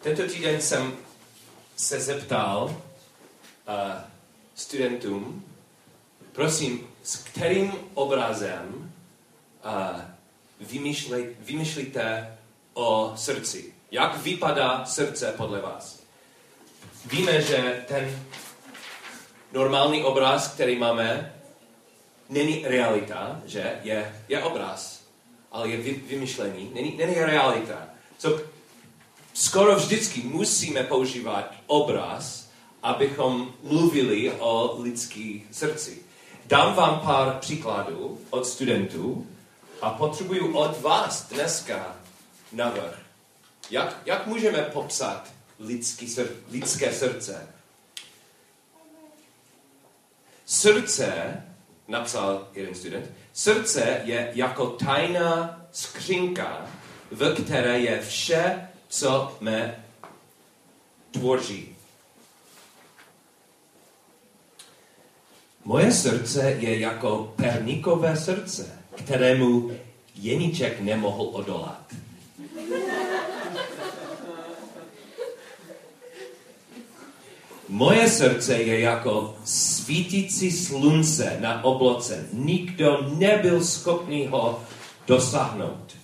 Tento týden jsem se zeptal uh, studentům, prosím, s kterým obrazem uh, vymýšlej, vymýšlíte o srdci? Jak vypadá srdce podle vás? Víme, že ten normální obraz, který máme, není realita, že je, je obraz, ale je vy, není, není realita. So, skoro vždycky musíme používat obraz, abychom mluvili o lidský srdci. Dám vám pár příkladů od studentů a potřebuju od vás dneska navrh. Jak, jak můžeme popsat lidský sr, lidské srdce? Srdce, napsal jeden student, srdce je jako tajná skřínka, v které je vše, co mě tvoří. Moje srdce je jako perníkové srdce, kterému Jeníček nemohl odolat. Moje srdce je jako svítící slunce na obloce. Nikdo nebyl schopný ho dosáhnout.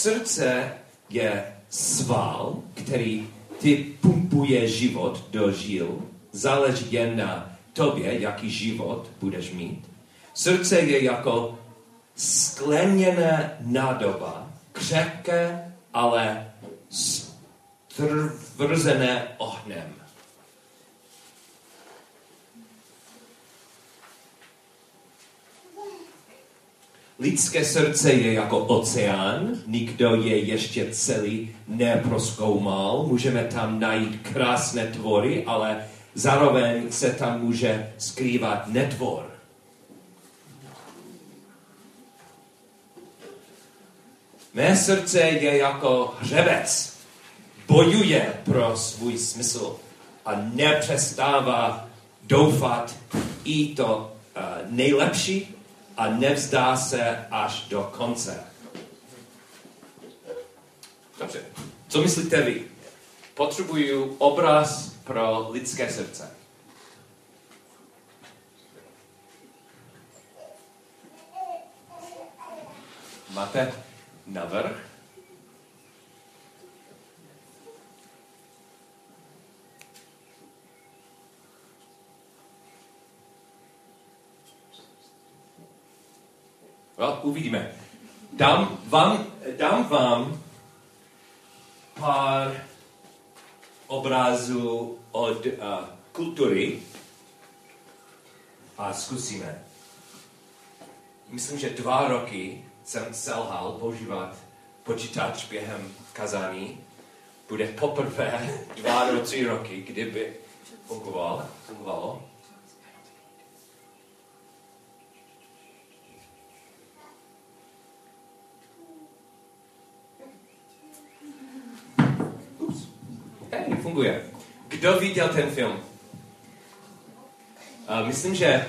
Srdce je sval, který ty pumpuje život do žil. Záleží jen na tobě, jaký život budeš mít. Srdce je jako skleněná nádoba, křehké, ale strvrzené ohnem. Lidské srdce je jako oceán, nikdo je ještě celý neproskoumal. Můžeme tam najít krásné tvory, ale zároveň se tam může skrývat netvor. Mé srdce je jako hřebec. Bojuje pro svůj smysl a nepřestává doufat i to uh, nejlepší a nevzdá se až do konce. Dobře. Co myslíte vy? Potřebuju obraz pro lidské srdce. Máte navrh? No, uvidíme. Dám vám, dám vám pár obrazů od uh, kultury a zkusíme. Myslím, že dva roky jsem selhal používat počítač během kazání. Bude poprvé dva do tři roky, kdyby fungoval, fungovalo. Funguje. Kdo viděl ten film? Uh, myslím, že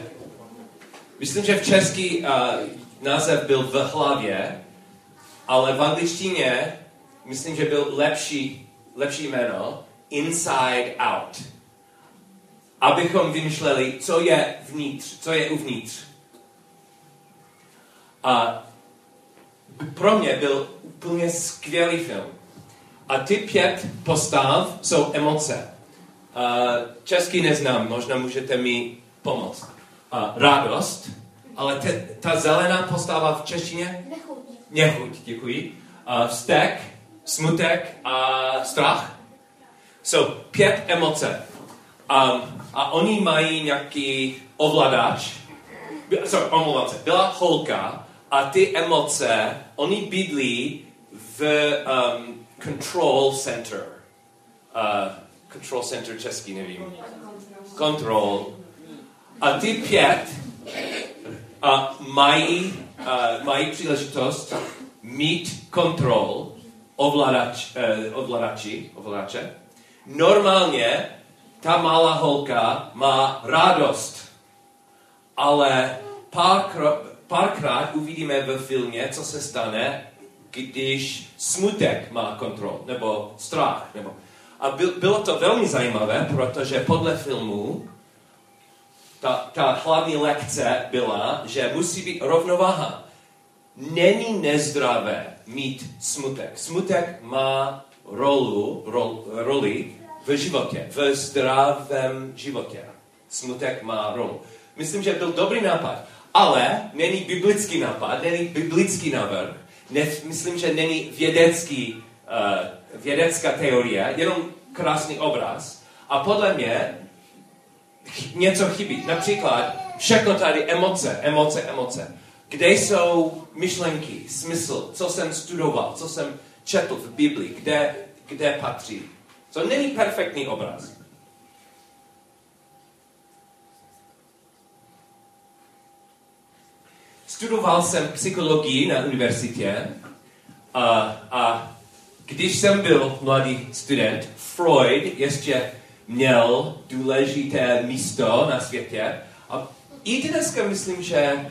myslím, že v český uh, název byl v hlavě, ale v angličtině myslím, že byl lepší, lepší jméno Inside Out. Abychom vymýšleli, co je vnitř, co je uvnitř. A pro mě byl úplně skvělý film. A ty pět postav jsou emoce. Česky neznám, možná můžete mi pomoct. Radost, ale te, ta zelená postava v češtině? Nechuť. Nechuť, děkuji. Vztek, smutek a strach. Jsou pět emoce. Um, a oni mají nějaký ovladač. Sorry, omlouvám se. Byla holka a ty emoce, oni bydlí v um, control center. Uh, control center český, nevím. Control. A ty pět a mají, uh, mají příležitost mít kontrol ovladač, uh, ovladači, ovladače. Normálně ta malá holka má radost, ale pár, párkrát uvidíme ve filmě, co se stane, když smutek má kontrol, nebo strach. Nebo... A byl, bylo to velmi zajímavé, protože podle filmu ta, ta hlavní lekce byla, že musí být rovnováha. Není nezdravé mít smutek. Smutek má rolu, rol, roli v životě, v zdravém životě. Smutek má rolu. Myslím, že byl dobrý nápad, ale není biblický nápad, není biblický návrh, ne, myslím, že není vědecký, uh, vědecká teorie, jenom krásný obraz. A podle mě něco chybí. Například všechno tady emoce, emoce, emoce. Kde jsou myšlenky, smysl, co jsem studoval, co jsem četl v Biblii, kde, kde patří. To není perfektní obraz. Studoval jsem psychologii na univerzitě a, a když jsem byl mladý student, Freud ještě měl důležité místo na světě. A i dneska myslím, že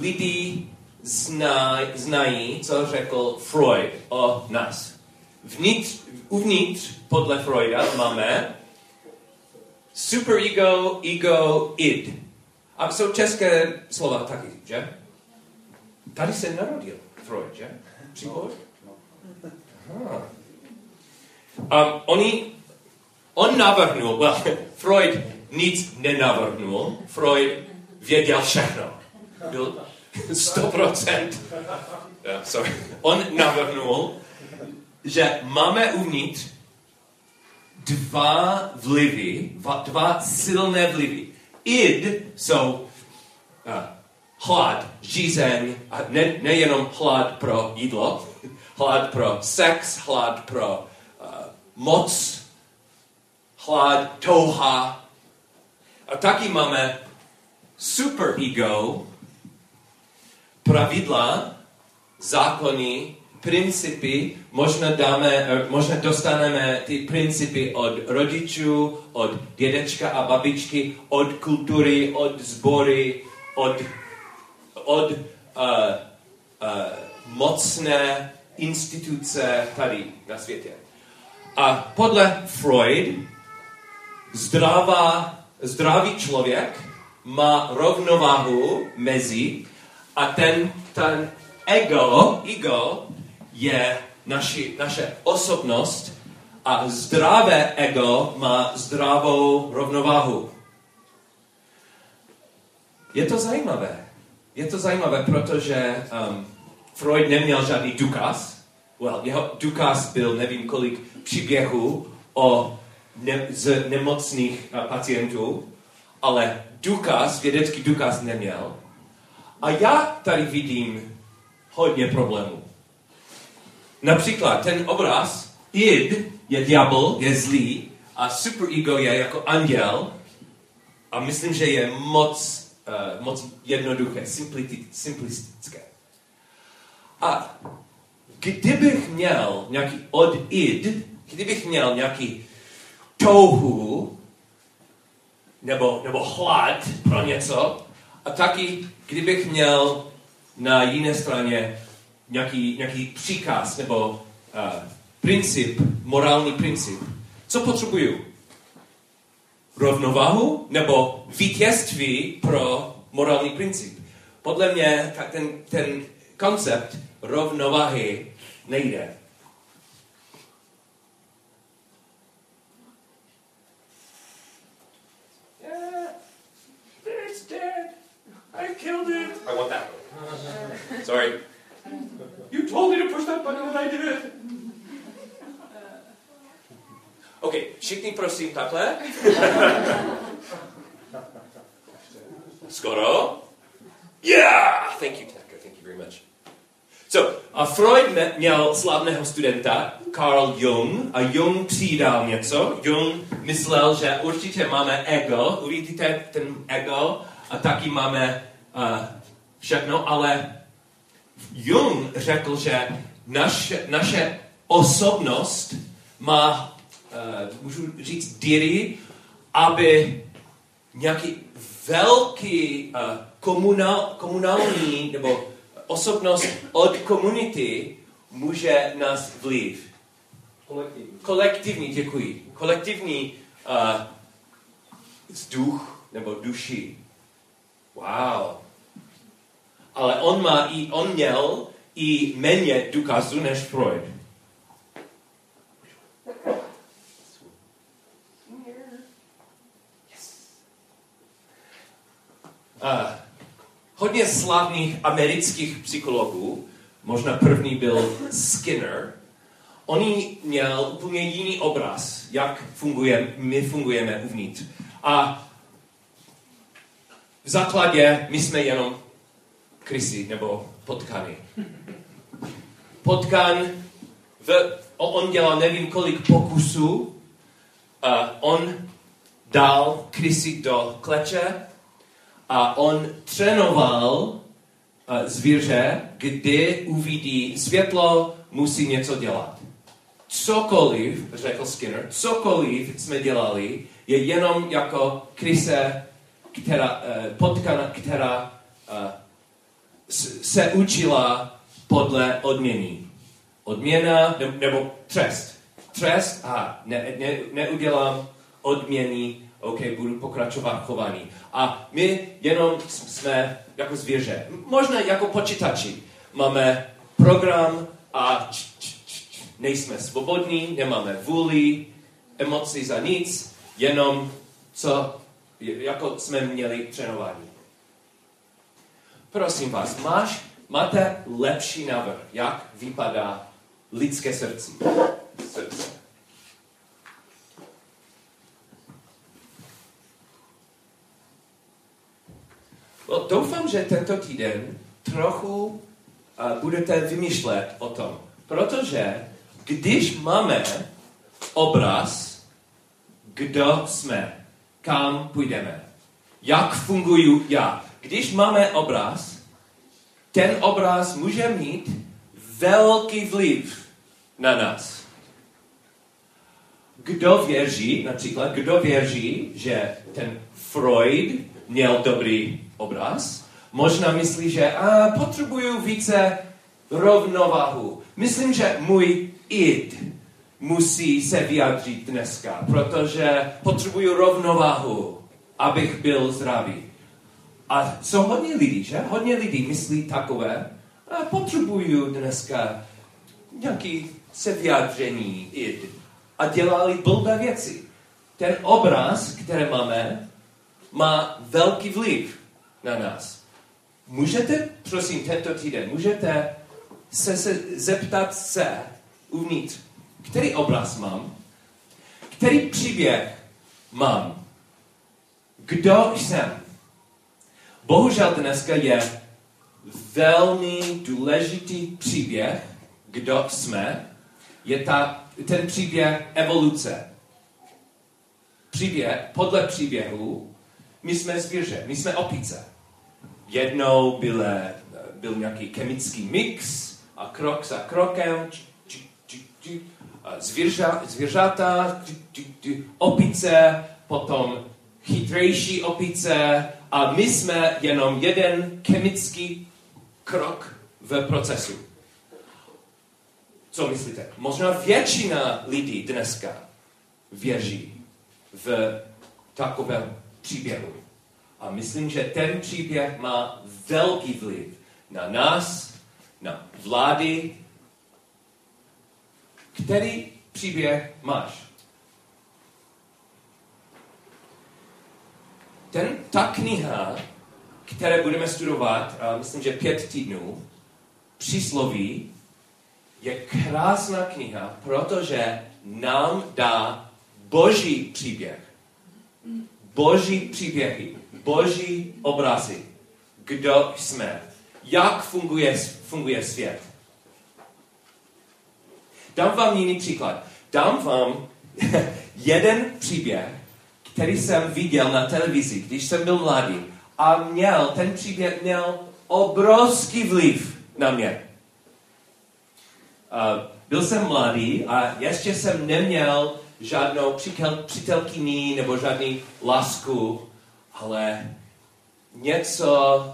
lidi znaj, znají, co řekl Freud o nás. Vnitř, uvnitř, podle Freuda, máme superego, ego, id. A jsou české slova taky, že? Tady se narodil Freud, že? Příboj? No. Um, oni On navrhnul, well, Freud nic nenavrhnul, Freud věděl všechno. Byl 100%. Yeah, sorry. On navrhnul, že máme uvnitř dva vlivy, dva silné vlivy. Id jsou uh, hlad, žízeň, a ne, nejenom hlad pro jídlo, hlad pro sex, hlad pro uh, moc, hlad, touha. A taky máme super ego, pravidla, zákony, principy, možná, dáme, eh, možná dostaneme ty principy od rodičů, od dědečka a babičky, od kultury, od sbory, od, od uh, uh, mocné instituce tady na světě. A podle Freud zdravá, zdravý člověk má rovnováhu mezi a ten, ten ego, ego je naši, naše osobnost a zdravé ego má zdravou rovnováhu. Je to zajímavé. Je to zajímavé, protože um, Freud neměl žádný důkaz. Well, jeho důkaz byl nevím kolik příběhů o ne, z nemocných pacientů, ale důkaz, vědecký důkaz neměl. A já tady vidím hodně problémů. Například ten obraz, id je ďábel, je zlý, a superego je jako anděl, a myslím, že je moc, uh, moc jednoduché, simplistické. A kdybych měl nějaký od id, kdybych měl nějaký touhu nebo, nebo hlad pro něco a taky, kdybych měl na jiné straně nějaký, nějaký příkaz nebo uh, princip, morální princip, co potřebuju? Rovnováhu nebo vítězství pro morální princip? Podle mě tak ten, ten koncept rovnováhy nejde. I killed it. I want that. Sorry. You told me to push that button and I did. OK, všichni prosím takhle. Skoro. Yeah! Thank you, Tucker. Thank you very much. So, a Freud měl slavného studenta, Carl Jung, a Jung přidal něco. Jung myslel, že určitě máme ego, uvidíte ten ego, a taky máme uh, všechno, ale Jung řekl, že naše, naše osobnost má, můžu říct, díry, aby nějaký velký uh, komunál, komunální nebo osobnost od komunity může nás vliv. Kolektivní. Kolektivní, děkuji. Kolektivní uh, vzduch nebo duši. Wow. Ale on má i, on měl i méně důkazů než Freud. Uh, hodně slavných amerických psychologů, možná první byl Skinner, on měl úplně jiný obraz, jak funguje, my fungujeme uvnitř. A v základě my jsme jenom krysy nebo potkany. Potkan, v, on dělal nevím kolik pokusů, a on dal krysy do kleče a on trénoval zvíře, kdy uvidí světlo, musí něco dělat. Cokoliv, řekl Skinner, cokoliv jsme dělali, je jenom jako kryse, která, uh, potkana, která uh, se učila podle odměny. Odměna ne, nebo trest. Trest, a ne, ne, neudělám odměny, OK, budu pokračovat chování. A my jenom jsme jako zvěře. Možná jako počítači. Máme program a č, č, č, nejsme svobodní, nemáme vůli, emoci za nic, jenom co, jako jsme měli trénování. Prosím vás, máš, máte lepší návrh, jak vypadá lidské srdce? srdce. No, doufám, že tento týden trochu uh, budete vymýšlet o tom. Protože když máme obraz, kdo jsme, kam půjdeme, jak funguju já. Když máme obraz, ten obraz může mít velký vliv na nás. Kdo věří, například, kdo věří, že ten Freud měl dobrý obraz, možná myslí, že a, potřebuju více rovnováhu. Myslím, že můj id musí se vyjádřit dneska, protože potřebuju rovnováhu, abych byl zdravý. A jsou hodně lidí, že? Hodně lidí myslí takové, a potřebuju dneska nějaký se vyjádření id. A dělali blbé věci. Ten obraz, který máme, má velký vliv na nás. Můžete, prosím, tento týden, můžete se, se zeptat se uvnitř, který obraz mám, který příběh mám, kdo jsem. Bohužel dneska je velmi důležitý příběh, kdo jsme, je ta, ten příběh evoluce. Příběh, podle příběhu, my jsme zvíře, my jsme opice. Jednou byle, byl nějaký chemický mix a krok za krokem zvířa, zvířata, opice, potom chytrejší opice a my jsme jenom jeden chemický krok v procesu. Co myslíte? Možná většina lidí dneska věří v takovém příběhu. A myslím, že ten příběh má velký vliv na nás, na vlády. Který příběh máš? Ten, ta kniha, které budeme studovat, myslím, že pět týdnů, přísloví, je krásná kniha, protože nám dá boží příběh. Boží příběhy boží obrazy. Kdo jsme? Jak funguje, funguje svět? Dám vám jiný příklad. Dám vám jeden příběh, který jsem viděl na televizi, když jsem byl mladý. A měl, ten příběh měl obrovský vliv na mě. Uh, byl jsem mladý a ještě jsem neměl žádnou přítel, přítelkyni nebo žádný lásku ale něco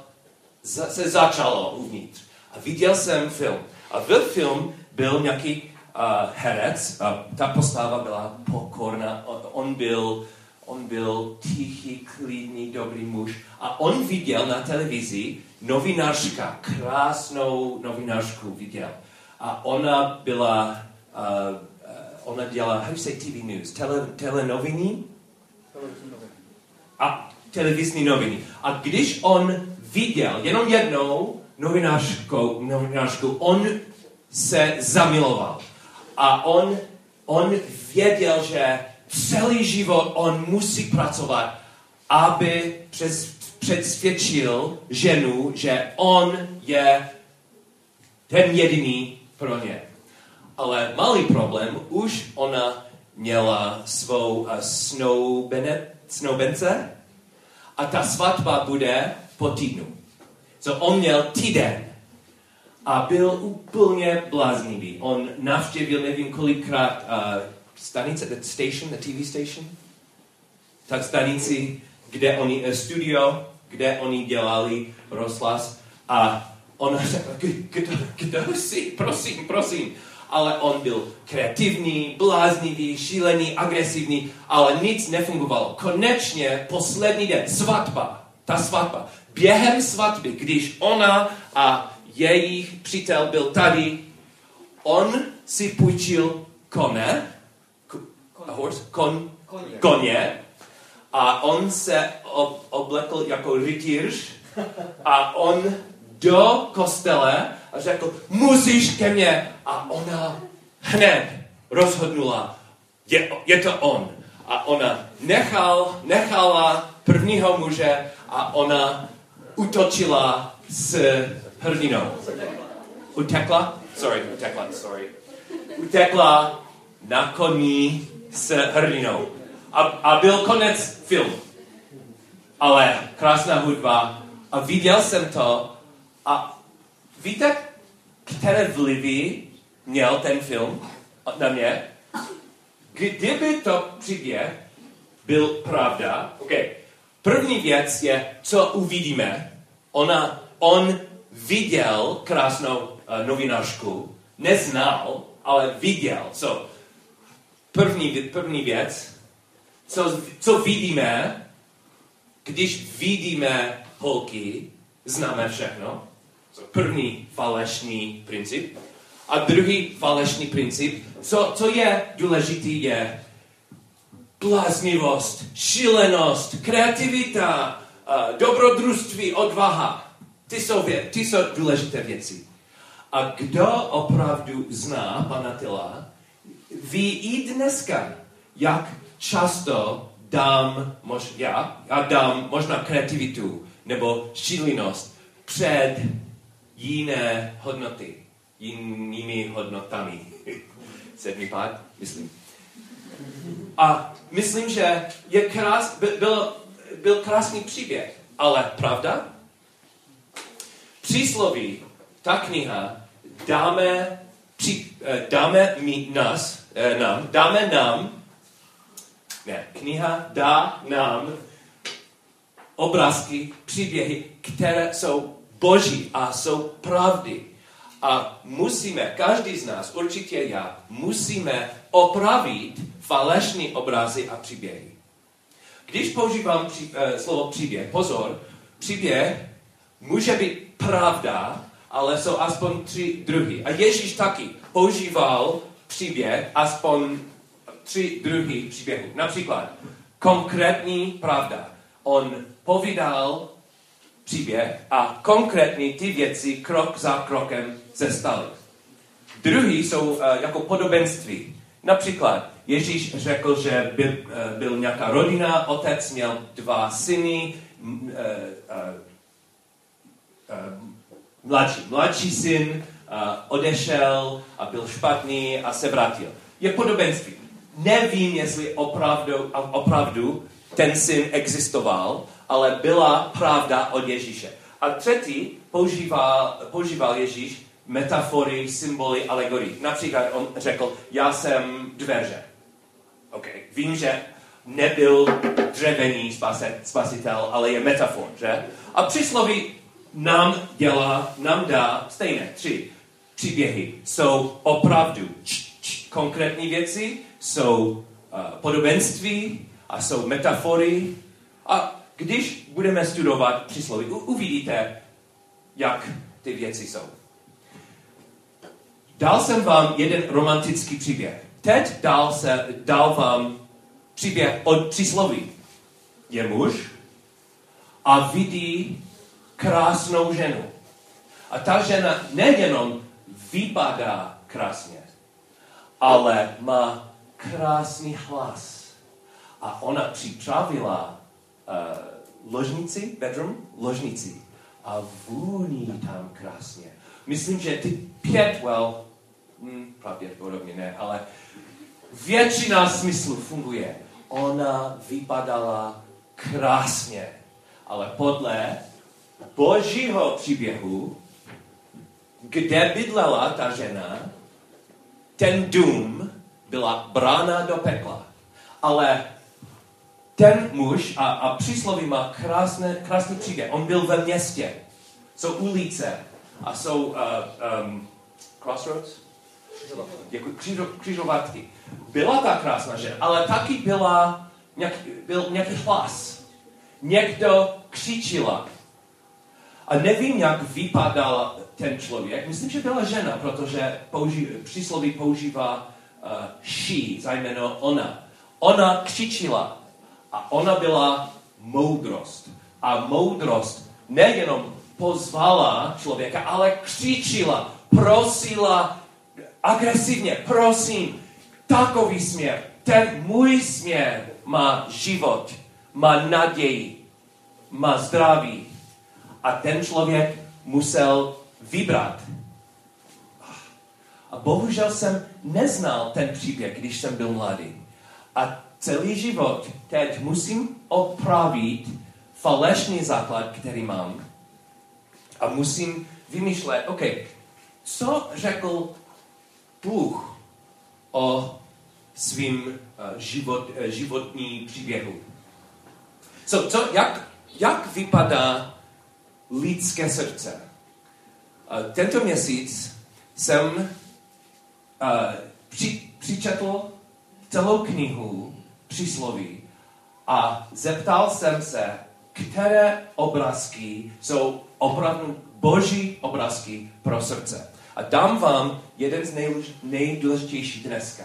za, se začalo uvnitř. A viděl jsem film. A v film byl nějaký uh, herec, a ta postava byla pokorná, on, on byl on byl tichý, klidný, dobrý muž. A on viděl na televizi novinářka, krásnou novinářku viděl. A ona byla, uh, uh, ona dělala, how do you say TV news? Tele, telenoviny? A televizní noviny. A když on viděl jenom jednou novinářkou, novinářku, on se zamiloval. A on, on věděl, že celý život on musí pracovat, aby přes, předsvědčil ženu, že on je ten jediný pro ně. Ale malý problém, už ona měla svou uh, snoubene, snoubence a ta svatba bude po týdnu. So on měl týden a byl úplně bláznivý. On navštěvil nevím kolikrát uh, stanice, the station, the TV station, tak stanici, kde oni, uh, studio, kde oni dělali rozhlas a on řekl, kdo, kdo jsi, prosím, prosím. Ale on byl kreativní, bláznivý, šílený, agresivní, ale nic nefungovalo. Konečně poslední den, svatba, ta svatba. Během svatby, když ona a jejich přítel byl tady, on si půjčil kone, a horse, kon, koně, a on se ob, oblekl jako rytíř a on do kostele a řekl, musíš ke mně. A ona hned rozhodnula, je, je to on. A ona nechal, nechala prvního muže a ona utočila s hrdinou. Utekla? Sorry, utekla, sorry. Utekla na koní s hrdinou. A, a byl konec film. Ale krásná hudba. A viděl jsem to. A víte, které vlivy měl ten film na mě? Kdyby to příběh byl pravda, okay. první věc je, co uvidíme. Ona, on viděl krásnou uh, novinářku, neznal, ale viděl. So, první, první věc, co, co vidíme, když vidíme holky, známe všechno. První falešný princip. A druhý falešný princip, co, co je důležitý, je bláznivost, šílenost, kreativita, dobrodružství, odvaha. Ty jsou, vě, ty jsou důležité věci. A kdo opravdu zná pana Tyla, ví i dneska, jak často dám, mož, já, já dám možná kreativitu nebo šílenost před jiné hodnoty, jinými hodnotami. Sedmý pád, myslím. A myslím, že je krás, byl, byl krásný příběh, ale pravda? Přísloví, ta kniha, dáme, při, eh, dáme mi nás, eh, nám, dáme nám, ne, kniha dá nám obrázky, příběhy, které jsou boží a jsou pravdy. A musíme, každý z nás, určitě já, musíme opravit falešné obrazy a příběhy. Když používám při, uh, slovo příběh, pozor, příběh může být pravda, ale jsou aspoň tři druhy. A Ježíš taky používal příběh, aspoň tři druhy příběhů. Například konkrétní pravda. On povídal příběh a konkrétní ty věci krok za krokem se staly. Druhý jsou uh, jako podobenství. Například Ježíš řekl, že byl, uh, byl nějaká rodina, otec měl dva syny, uh, mladší. Mladší syn odešel a byl špatný a se vrátil. Je podobenství. Nevím, jestli opravdu, opravdu ten syn existoval, ale byla pravda od Ježíše. A třetí používal, používal Ježíš metafory, symboly, alegorii. Například on řekl, já jsem dveře. OK, vím, že nebyl dřevěný spasitel, ale je metafor, že? A přísloví nám dělá, nám dá stejné tři příběhy. Jsou opravdu č, č, konkrétní věci, jsou uh, podobenství a jsou metafory. A když budeme studovat přísloví, uvidíte, jak ty věci jsou. Dal jsem vám jeden romantický příběh. Teď dal, se, dal vám příběh od přísloví. Je muž a vidí krásnou ženu. A ta žena nejenom vypadá krásně, ale má krásný hlas. A ona připravila ložnici, bedroom, ložnici. A vůní tam krásně. Myslím, že ty pět, well, hm, pravděpodobně ne, ale většina smyslu funguje. Ona vypadala krásně, ale podle božího příběhu, kde bydlela ta žena, ten dům byla brána do pekla. Ale ten muž a, a přísloví má krásné, krásný příběh. On byl ve městě. Jsou ulice a jsou uh, um, crossroads? Děkuji, křižo, křižovatky. Byla ta krásná žena, ale taky byla nějaký, byl nějaký hlas. Někdo křičila. A nevím, jak vypadal ten člověk. Myslím, že byla žena, protože použi- přísloví používá uh, she, zajméno ona. Ona křičila a ona byla moudrost. A moudrost nejenom pozvala člověka, ale křičila, prosila agresivně, prosím, takový směr, ten můj směr má život, má naději, má zdraví. A ten člověk musel vybrat. A bohužel jsem neznal ten příběh, když jsem byl mladý. A celý život teď musím opravit falešný základ, který mám. A musím vymýšlet, OK, co řekl Bůh o svým uh, život, uh, životní příběhu. So, co, jak, jak vypadá lidské srdce? Uh, tento měsíc jsem uh, při, přičetl celou knihu přísloví a zeptal jsem se, které obrázky jsou opravdu boží obrázky pro srdce. A dám vám jeden z nejdůležitějších dneska.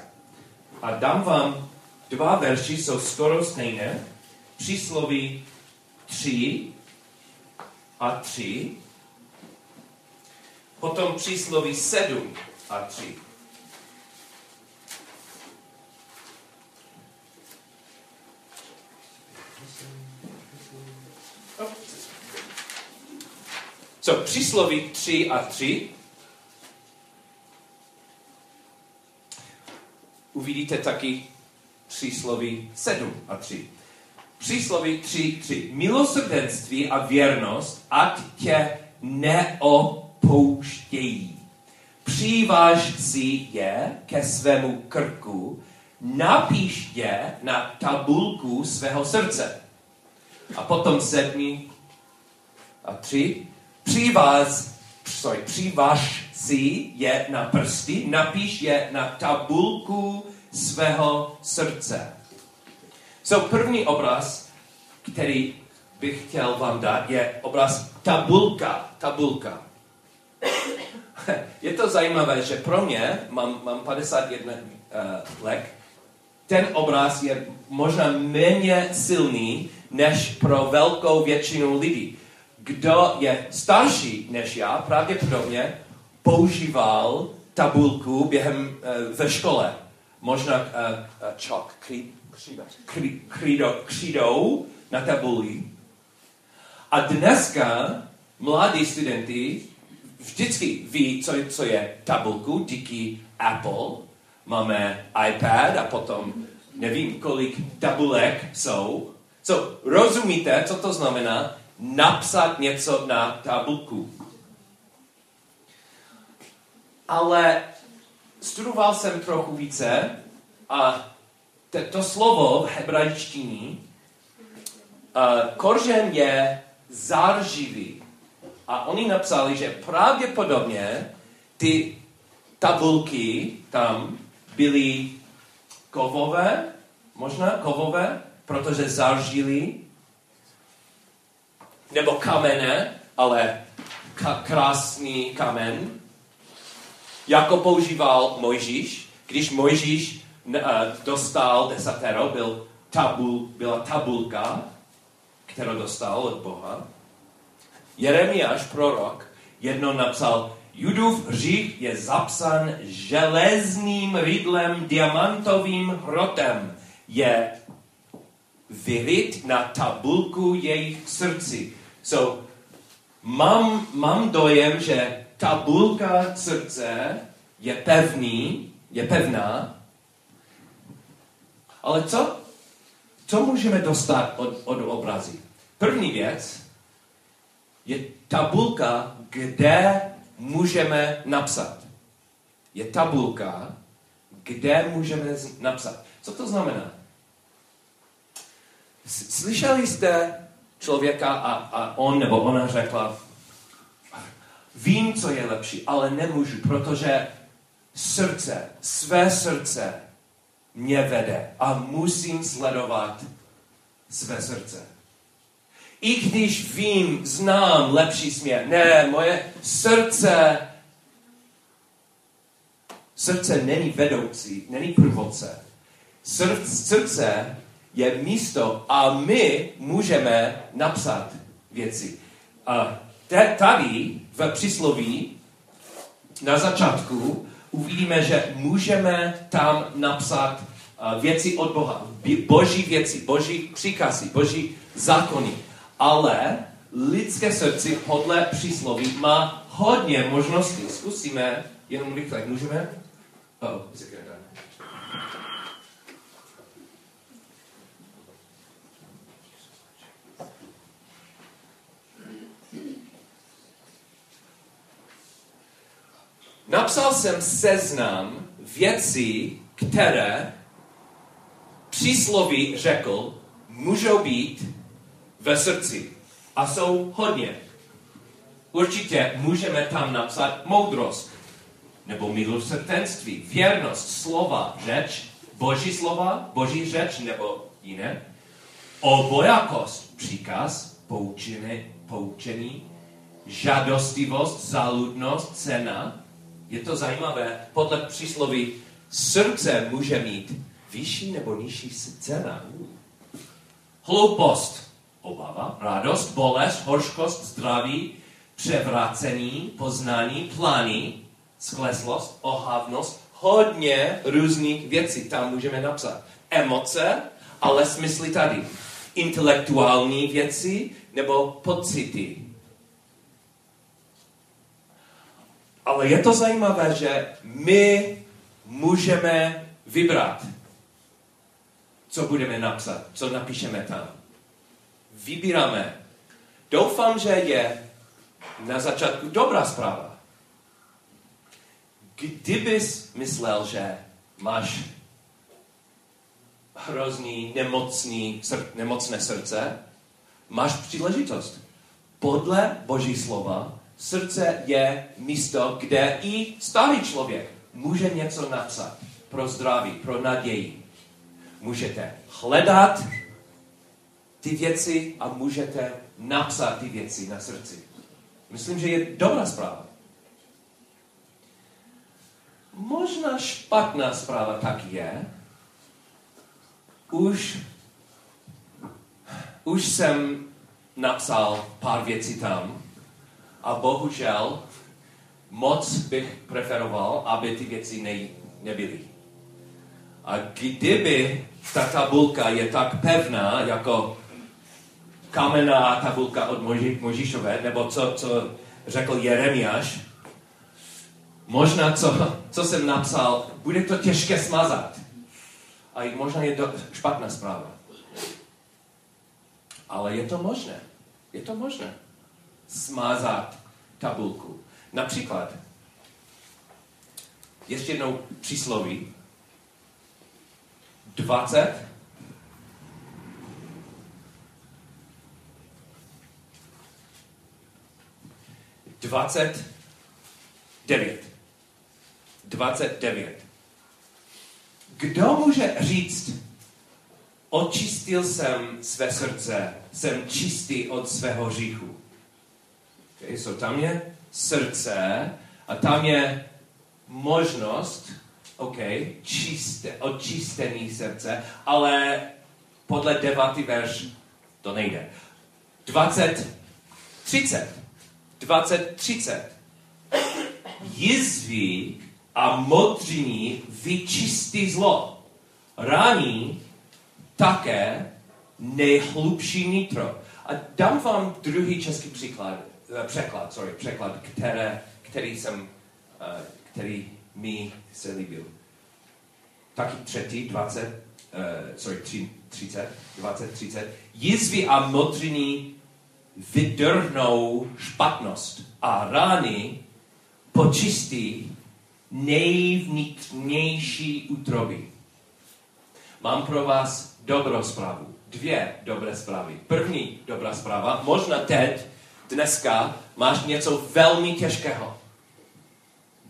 A dám vám dva verši, jsou skoro stejné. Přísloví 3 a 3. Potom přísloví 7 a 3. So, přísloví 3 a 3 uvidíte taky přísloví 7 a 3. Přísloví 3, 3. Milosrdenství a věrnost, ať tě neopouštějí. Přiváž si je ke svému krku, napíš je na tabulku svého srdce. A potom sedmi a tři. Přiváz, sorry, přiváž si je na prsty, napíš je na tabulku svého srdce. So první obraz, který bych chtěl vám dát, je obraz tabulka. Tabulka. je to zajímavé, že pro mě, mám, mám 51 uh, let, ten obraz je možná méně silný než pro velkou většinu lidí. Kdo je starší než já, pravděpodobně používal tabulku během uh, ve škole. Možná uh, uh, čok, křídou na tabuli. A dneska mladí studenti vždycky ví, co, co je tabulku díky Apple. Máme iPad a potom nevím, kolik tabulek jsou. So, rozumíte, co to znamená napsat něco na tabulku? ale studoval jsem trochu více a to slovo v hebrajštině, uh, kořen je zárživý. A oni napsali, že pravděpodobně ty tabulky tam byly kovové, možná kovové, protože zaržili, nebo kamene, ale ka- krásný kamen, jako používal Mojžíš, když Mojžíš uh, dostal desatero, byl tabul, byla tabulka, kterou dostal od Boha. Jeremiáš, prorok, jedno napsal, Judův hřích je zapsan železným rydlem, diamantovým hrotem. Je vyryt na tabulku jejich srdci. So, mám, mám dojem, že tabulka srdce je pevný, je pevná, ale co, co můžeme dostat od, od obrazy? První věc je tabulka, kde můžeme napsat. Je tabulka, kde můžeme napsat. Co to znamená? Slyšeli jste člověka a, a on nebo ona řekla, vím, co je lepší, ale nemůžu, protože srdce, své srdce mě vede a musím sledovat své srdce. I když vím, znám lepší směr. Ne, moje srdce srdce není vedoucí, není průvodce. Srdce je místo a my můžeme napsat věci. A tady v přísloví na začátku uvidíme, že můžeme tam napsat věci od Boha. Boží věci, boží příkazy, boží zákony. Ale lidské srdce podle přísloví má hodně možností. Zkusíme jenom rychle. Můžeme? Oh, Napsal jsem seznam věcí, které přísloví řekl, můžou být ve srdci. A jsou hodně. Určitě můžeme tam napsat moudrost, nebo milosrdenství, věrnost, slova, řeč, boží slova, boží řeč, nebo jiné. Obojakost, příkaz, poučený, poučený, žadostivost, zaludnost, cena. Je to zajímavé, podle přísloví srdce může mít vyšší nebo nižší cena. Hloupost, obava, radost, bolest, horškost, zdraví, převrácení, poznání, plány, skleslost, ohavnost, hodně různých věcí tam můžeme napsat. Emoce, ale smysly tady. Intelektuální věci nebo pocity. Ale je to zajímavé, že my můžeme vybrat, co budeme napsat, co napíšeme tam. Vybíráme. Doufám, že je na začátku dobrá zpráva. Kdybys myslel, že máš hrozný, nemocný, sr- nemocné srdce, máš příležitost. Podle Boží slova srdce je místo, kde i starý člověk může něco napsat pro zdraví, pro naději. Můžete hledat ty věci a můžete napsat ty věci na srdci. Myslím, že je dobrá zpráva. Možná špatná zpráva tak je, už, už jsem napsal pár věcí tam a bohužel moc bych preferoval, aby ty věci ne, nebyly. A kdyby ta tabulka je tak pevná, jako kamenná tabulka od Moži, Možišové, nebo co, co řekl Jeremiáš, možná co, co jsem napsal, bude to těžké smazat. A možná je to špatná zpráva. Ale je to možné. Je to možné smazat tabulku. Například, ještě jednou přísloví. 20. Dvacet devět. Dvacet devět. Kdo může říct, očistil jsem své srdce, jsem čistý od svého říchu? Okay, so tam je srdce a tam je možnost, OK, čisté, očistený srdce, ale podle deváty verš to nejde. 20, 30. 20, 30. Jizví a modřiní vyčistí zlo. Rání také nejhlubší nitro. A dám vám druhý český příklad, překlad, sorry, překlad, které, který jsem, uh, který mi se líbil. Taky třetí, 20, uh, sorry, 30, 20, 30. Jizvy a modřiny vydrhnou špatnost a rány počistí nejvnitřnější útroby. Mám pro vás dobrou zprávu. Dvě dobré zprávy. První dobrá zpráva, možná teď, dneska, máš něco velmi těžkého.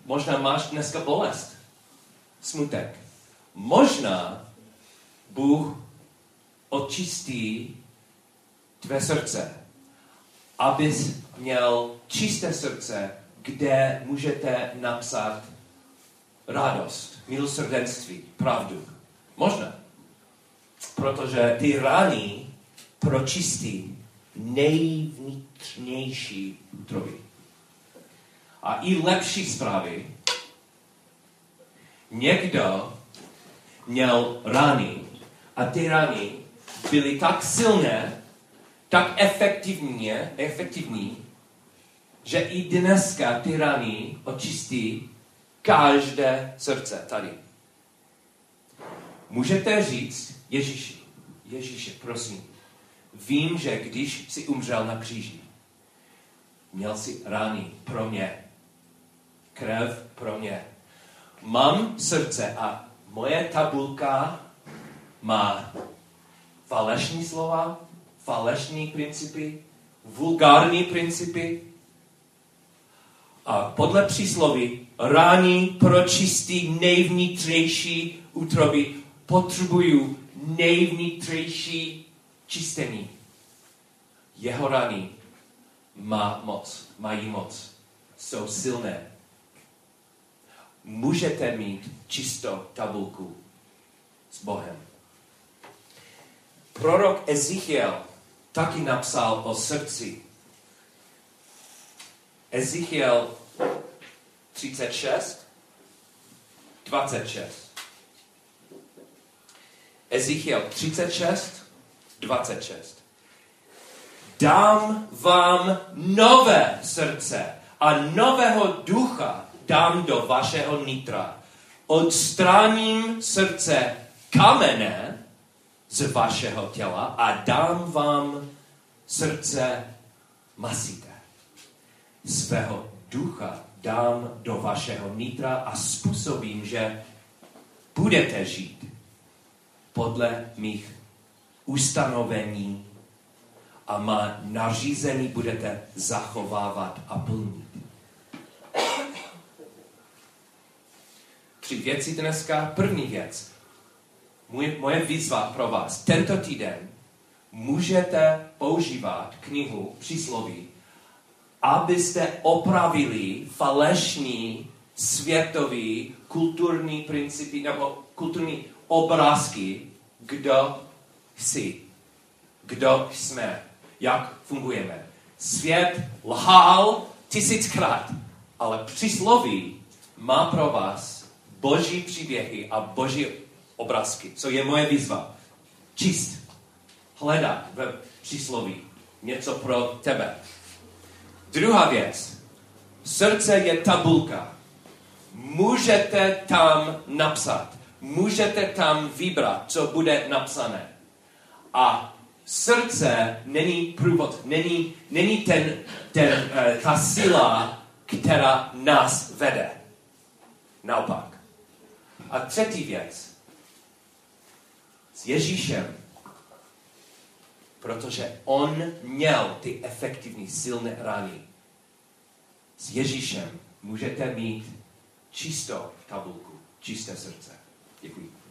Možná máš dneska bolest, smutek. Možná Bůh očistí tvé srdce, abys měl čisté srdce, kde můžete napsat radost, milosrdenství, pravdu. Možná. Protože ty rány pročistí nejvnitřnější útroby. A i lepší zprávy. Někdo měl rány a ty rány byly tak silné, tak efektivně, efektivní, že i dneska ty rány očistí každé srdce tady. Můžete říct Ježíši, Ježíši, prosím, vím, že když jsi umřel na kříži, měl si rány pro mě, krev pro mě. Mám srdce a moje tabulka má falešní slova, falešní principy, vulgární principy. A podle přísloví rání pročistí nejvnitřejší útroby potřebují nejvnitřejší čistení. Jeho rany má moc, mají moc, jsou silné. Můžete mít čistou tabulku s Bohem. Prorok Ezechiel taky napsal o srdci. Ezechiel 36, 26. Ezechiel 36, 26. Dám vám nové srdce a nového ducha dám do vašeho nitra. Odstráním srdce kamene z vašeho těla a dám vám srdce masité. Svého ducha dám do vašeho nitra a způsobím, že budete žít podle mých ustanovení a má nařízení budete zachovávat a plnit. Tři věci dneska. První věc. Můj, moje výzva pro vás. Tento týden můžete používat knihu přísloví, abyste opravili falešní světový kulturní principy nebo kulturní obrázky, kdo jsi, kdo jsme, jak fungujeme. Svět lhal tisíckrát, ale přísloví má pro vás boží příběhy a boží obrázky. Co je moje výzva? Číst, hledat ve přísloví něco pro tebe. Druhá věc. Srdce je tabulka. Můžete tam napsat můžete tam vybrat, co bude napsané. A srdce není průvod, není, není ten, ten, uh, ta síla, která nás vede. Naopak. A třetí věc. s Ježíšem, protože on měl ty efektivní, silné rány. S Ježíšem můžete mít čistou tabulku, čisté srdce. Děkuji.